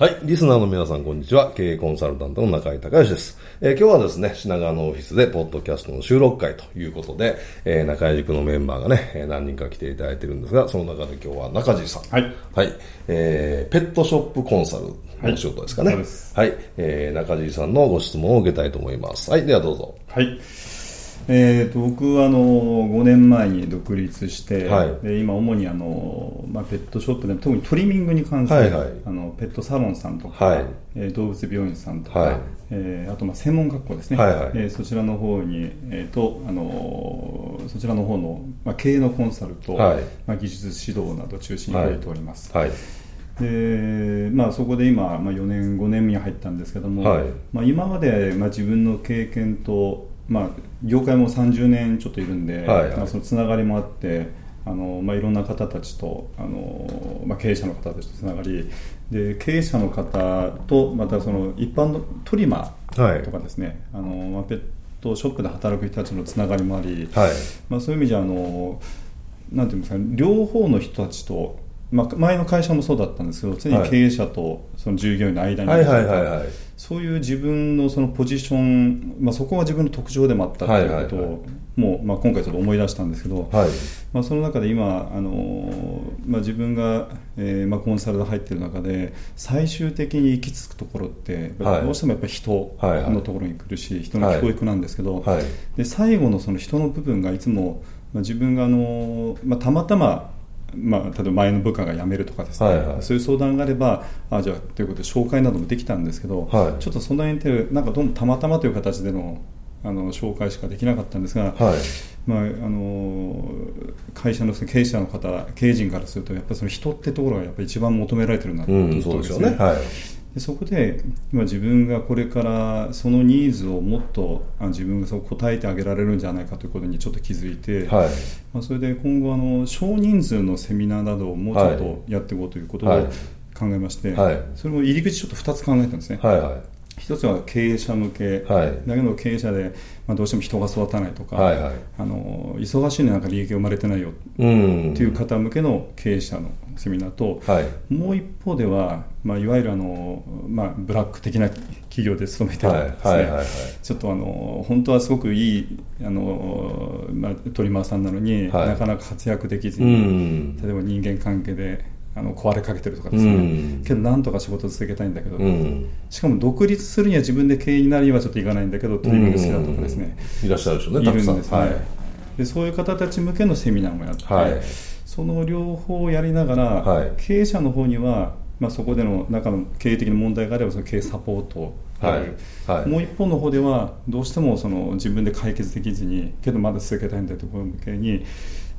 はい。リスナーの皆さん、こんにちは。経営コンサルタントの中井隆義です。えー今日はですね、品川のオフィスで、ポッドキャストの収録会ということで、えー中井塾のメンバーがね、えー何人か来ていただいてるんですが、その中で今日は中地さん。はい。はい。えーペットショップコンサルのお仕事ですかね。はいそうですはい。えー中地さんのご質問を受けたいと思います。はい。ではどうぞ。はい。えー、と僕はあの5年前に独立して、はい。で今主にあの、まあ、ペットショップで特にトリミングに関する、はいはい。あのペットサロンさんとか、はい。えー動物病院さんとか、はい。えーあとまあ専門学校ですね、はいはい。えーそちらの方に、えーとあのそちらの方の、まあ、経営のコンサルと、はい。まあ、技術指導などを中心に動い。ております。はい。でまあ、そこで今、まあ、4年、5年目に入ったんですけども、はい。まあ、今まで、まあ、自分の経験と、まあ、業界も30年ちょっといるんで、はいはいまあ、そのつながりもあってあの、まあ、いろんな方たちとあの、まあ、経営者の方たちとつながりで経営者の方とまたその一般のトリマーとかですね、あのまあ、ペットショップで働く人たちのつながりもあり、はい。まあ、そういう意味じゃあのなんていうんですかね両方の人たちと、まあ、前の会社もそうだったんですけど常に経営者とその従業員の間に、はいはいはいはい。そういう自分のそのポジション、まあ、そこが自分の特徴でもあったということを、はいはいはいもう、まあ、今回ちょっと思い出したんですけど、はい。まあ、その中で今、あのまあ、自分が、えーまあ、コンサルで入っている中で最終的に行き着くところって、はいどうしてもやっぱり人のところに来るし、人の教育なんですけど、はい。で最後のその人の部分がいつも、まあ、自分があの、まあ、たまたま、まあ、例えば前の部下が辞めるとかですね、はいはいそういう相談があればあじゃあということで紹介などもできたんですけど、はいちょっとその辺ってなんかどうもたまたまという形でのあの紹介しかできなかったんですが、はい。まあ、あの会社の経営者の方経営陣からするとやっぱりその人ってところがやっぱり一番求められてるなとうん、いうそうでところですすね。よね。はい。でそこで今自分がこれからそのニーズをもっとあ自分がそう答えてあげられるんじゃないかということにちょっと気づいて、はい。まあ、それで今後あの少人数のセミナーなどをもうちょっはいとやっていこうということはいを考えまして、はいそれも入り口ちょっと2つ考えたんですね、はいはい。一つは経営者向け、はいだけど経営者で、まあ、どうしても人が育たないとか、はいはいあの忙しいのになんか利益が生まれてないようん。っていう方向けの経営者のセミナーと、はい。もう一方では、まあ、いわゆるあの、まあ、ブラック的な企業で勤めてる。ちょっとあの本当はすごくいいあの、まあ、トリマーさんなのに、はいなかなか活躍できずうに、ん。例えば人間関係であの壊れかけてるとかですうね、ん。けどなんとか仕事続けたいんだけど、うん。しかも独立するには自分で経営になるにはちょっといかないんだけどトリミング好きだとかですね、いらっしゃるでしょうね、いたくさん。るんです。ね、はい。でそういう方たち向けのセミナーもやって、はい。その両方をやりながら、はい。経営者の方には、まあ、そこでの中の経営的な問題があればその経営サポートはい。はい。もう一方の方ではどうしてもその自分で解決できずにけどまだ続けたいんだというところ向けに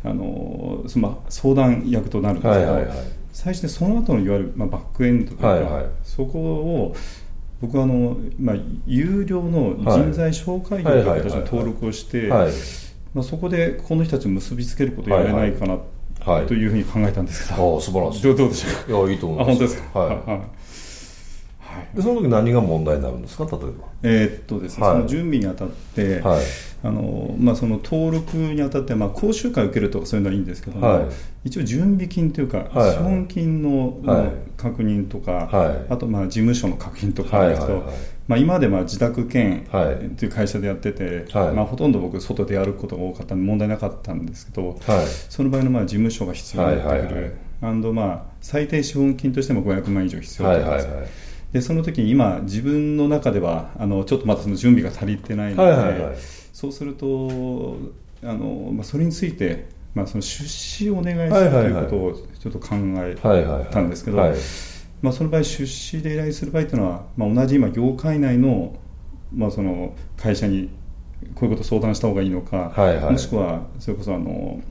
あのそのまあ相談役となるんですけど、はいはいはい最初にその後のいわゆる、まあ、バックエンドとか、はいはい。そこを僕はあの、まあ、有料の人材紹介業という形で登録をして、そこでこの人たちを結びつけることをやれないかなはい。というふうに考えたんですけど、ああ、素晴らしい。どうでしょういや、いいと思いあます。本当ですか、はい。はい。はい。で、その時何が問題になるんですか、例ええーっとですね、はい。その準備にあたって、ば。はい。あのまあ、その登録にあたって、まあ、講習会を受けるとかそういうのはいいんですけども、はい。一応準備金というか、資本金の、確認とか、はい。あとまあ事務所の確認とかですけど、はいはい。はいまあ、今までまあ自宅兼はい。という会社でやってて、はい。まあ、ほとんど僕外でやることが多かったんで問題なかったんですけど、はい。その場合のまあ事務所が必要になってくる、はいまあ最低資本金としても500万以上必要はいだったんです。でその時に今自分の中ではあのちょっとまだその準備が足りてないので、そうするとあの、まあ、それについて、まあ、その出資をお願いするとはいうことをちょっと考え。たんですけど、その場合出資で依頼する場合というのは、まあ、同じ今業界内の,、まあその会社にこういうこと相談した方がいいのか、はいはい、もしくはそれこそあの、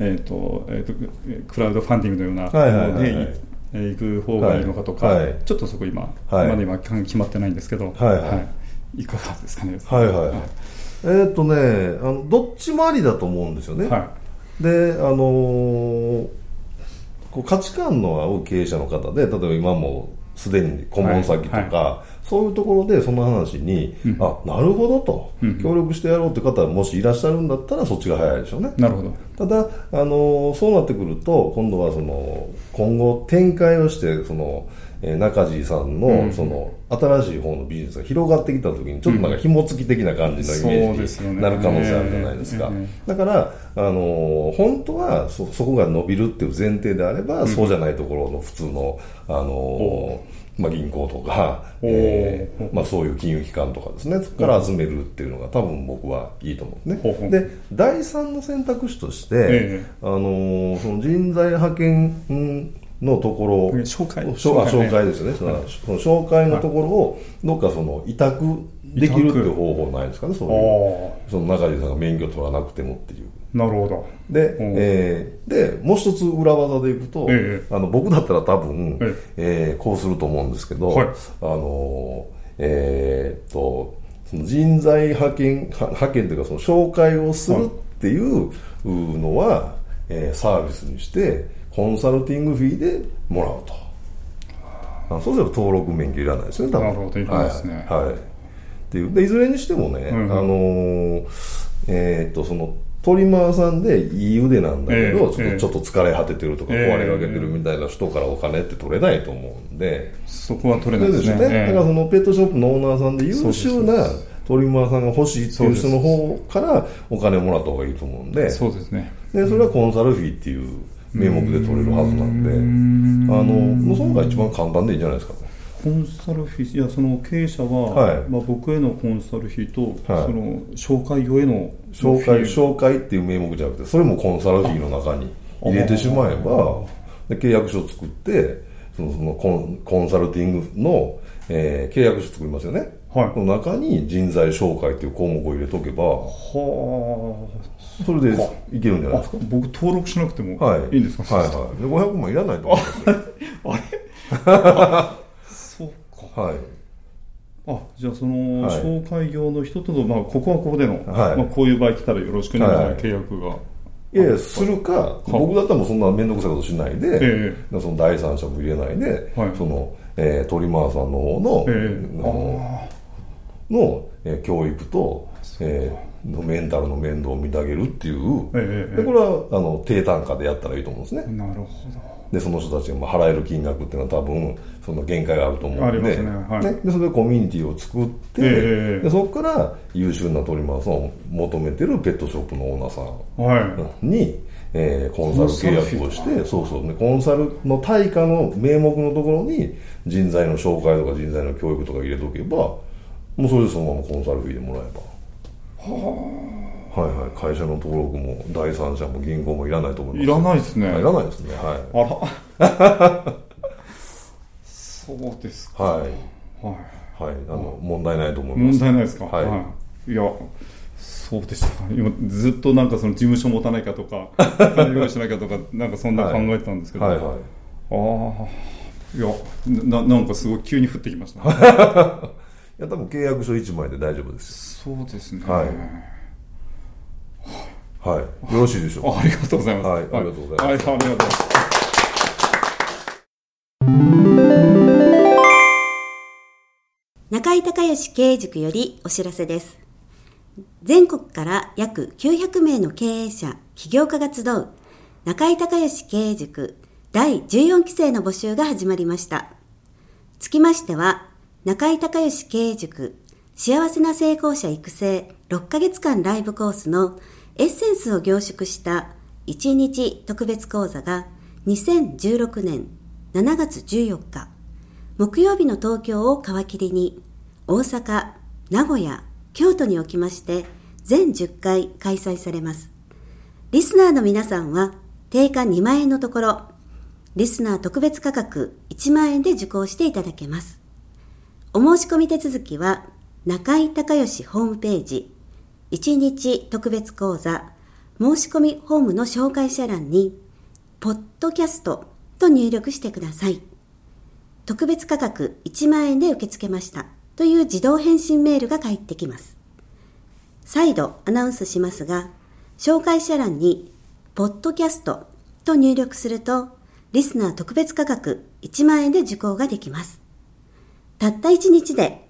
えーとえーと、クラウドファンディングのようなもので行く方がいいのかとか、はい。はい、ちょっとそこ今、はい、まだ今決まってないんですけど、はいはい。はい、いかがですかね。はいはい、えー、っとねあのどっちもありだと思うんですよね。はい、であのー、こう価値観の合う経営者の方で例えば今もすでに顧問先とか、はいはい、そういうところでその話に、うん、あなるほどと、うん、協力してやろうって方がもしいらっしゃるんだったらそっちが早いでしょうね。なるほど。ただあのそうなってくると今度はその今後展開をしてそのえ中地さんのその新しい方のビジネスが広がってきた時にちょっとなんか紐付き的な感じのイメージになる可能性あるじゃないですか、だからあの本当はそそこが伸びるっていう前提であれば、そうじゃないところの普通のあのまあ、銀行とか、えーまあ、そういう金融機関とかですね。そこから集めるっていうのが多分僕はいいと思うんですねで第三の選択肢として、あのその人材派遣のところ。紹介。紹介。ですよね、その紹介のところをどっかその委託できるっていう方法ないですかねそういう。その中地さんが免許取らなくてもっていう。なるほど。で,、えー、でもう一つ裏技でいくと、ええ、あの僕だったら多分、ええ。ー、こうすると思うんですけど、はい、あのえー、っとその人材派遣派遣というかその紹介をするっていうのは、はい、えー、サービスにしてコンサルティングフィーでもらうと。そうすれば登録免許いらないですね多分。なるほどいいですね。はい、はい、っていう。でいずれにしてもね、うん、あのえー、っとそのトリマーさんでいい腕なんだけど、えー、ちょっとちょっと疲れ果ててるとか壊れかけてるみたいな人からお金って取れないと思うんで、そこは取れないですね。ですね、だからそのペットショップのオーナーさんで優秀なトリマーさんが欲しいっていう人の方からお金をもらった方がいいと思うんで。そうですね。でそれはコンサルフィーっていう名目で取れるはずなんで。あのその方が一番簡単でいいんじゃないですか。コンサル費いやその経営者は、はい、まあ、僕へのコンサル費と、はい、その紹介業への紹介紹介っていう名目じゃなくてそれもコンサル費の中に入れてしまえばで契約書を作ってそのそのコンコンサルティングの、えー、契約書作りますよね、はい、の中に人材紹介っていう項目を入れとけばはあ。それでいけるんじゃないですか？僕登録しなくてもい。いんですか、はい、はい。はいで500万いらないと思います。あれ？はい。あじゃあその紹介業の人との、まあ、ここはここでの、はい、まあ、こういう場合来たらよろしくねみたい。な契約が。いやいや、するか、僕だったらもうそんな面倒くさいことしないで、えー、その第三者も入れないで、はい、その、えー、トリマーさんの方の、えー、のの、えー、教育と、えー、のメンタルの面倒を見てあげるっていう、えー、でこれはあの低単価でやったらいいと思うんですね。なるほど。でその人たちが払える金額っていうのは多分その限界があると思うんで,、ね。はい、でそれでコミュニティを作って、えー、でそこから優秀なトリマーさんを求めてるペットショップのオーナーさんに、はい、えー、コンサル契約をしてそうそう、ね、コンサルの対価の名目のところに人材の紹介とか人材の教育とか入れとけばもうそれでそのままコンサルフィーでもらえば。はあはいはい、会社の登録も第三者も銀行もいらないと思います。いらないですね。いらないですね。はい。あら。そうですか。はい。はい、はい、あの問題ないと思います。問題ないですか？はい、はい、いやそうでした。今ずっとなんかその事務所持たないかとか金用意しなきゃとかなんかそんな考えてたんですけど、はい、はいはい。ああいやななんかすごい急に降ってきました、ね、いや多分契約書1枚で大丈夫ですそうですね。はいはい、よろしいでしょうありがとうございます。はい、ありがとうございます。はい、ありがとうございます。中井隆義経営塾よりお知らせです。全国から約900名の経営者、起業家が集う中井隆義経営塾第14期生の募集が始まりました。つきましては、中井隆義経営塾幸せな成功者育成6ヶ月間ライブコースのエッセンスを凝縮した1日特別講座が2016年7月14日木曜日の東京を皮切りに大阪、名古屋、京都におきまして全10回開催されます。リスナーの皆さんは定価2万円のところリスナー特別価格1万円で受講していただけます。お申し込み手続きは、中井隆義ホームページ、1日特別講座、申し込みホームの紹介者欄に、ポッドキャストと入力してください。特別価格1万円で受け付けましたという自動返信メールが返ってきます。再度アナウンスしますが、紹介者欄に、ポッドキャストと入力すると、リスナー特別価格1万円で受講ができます。たった1日で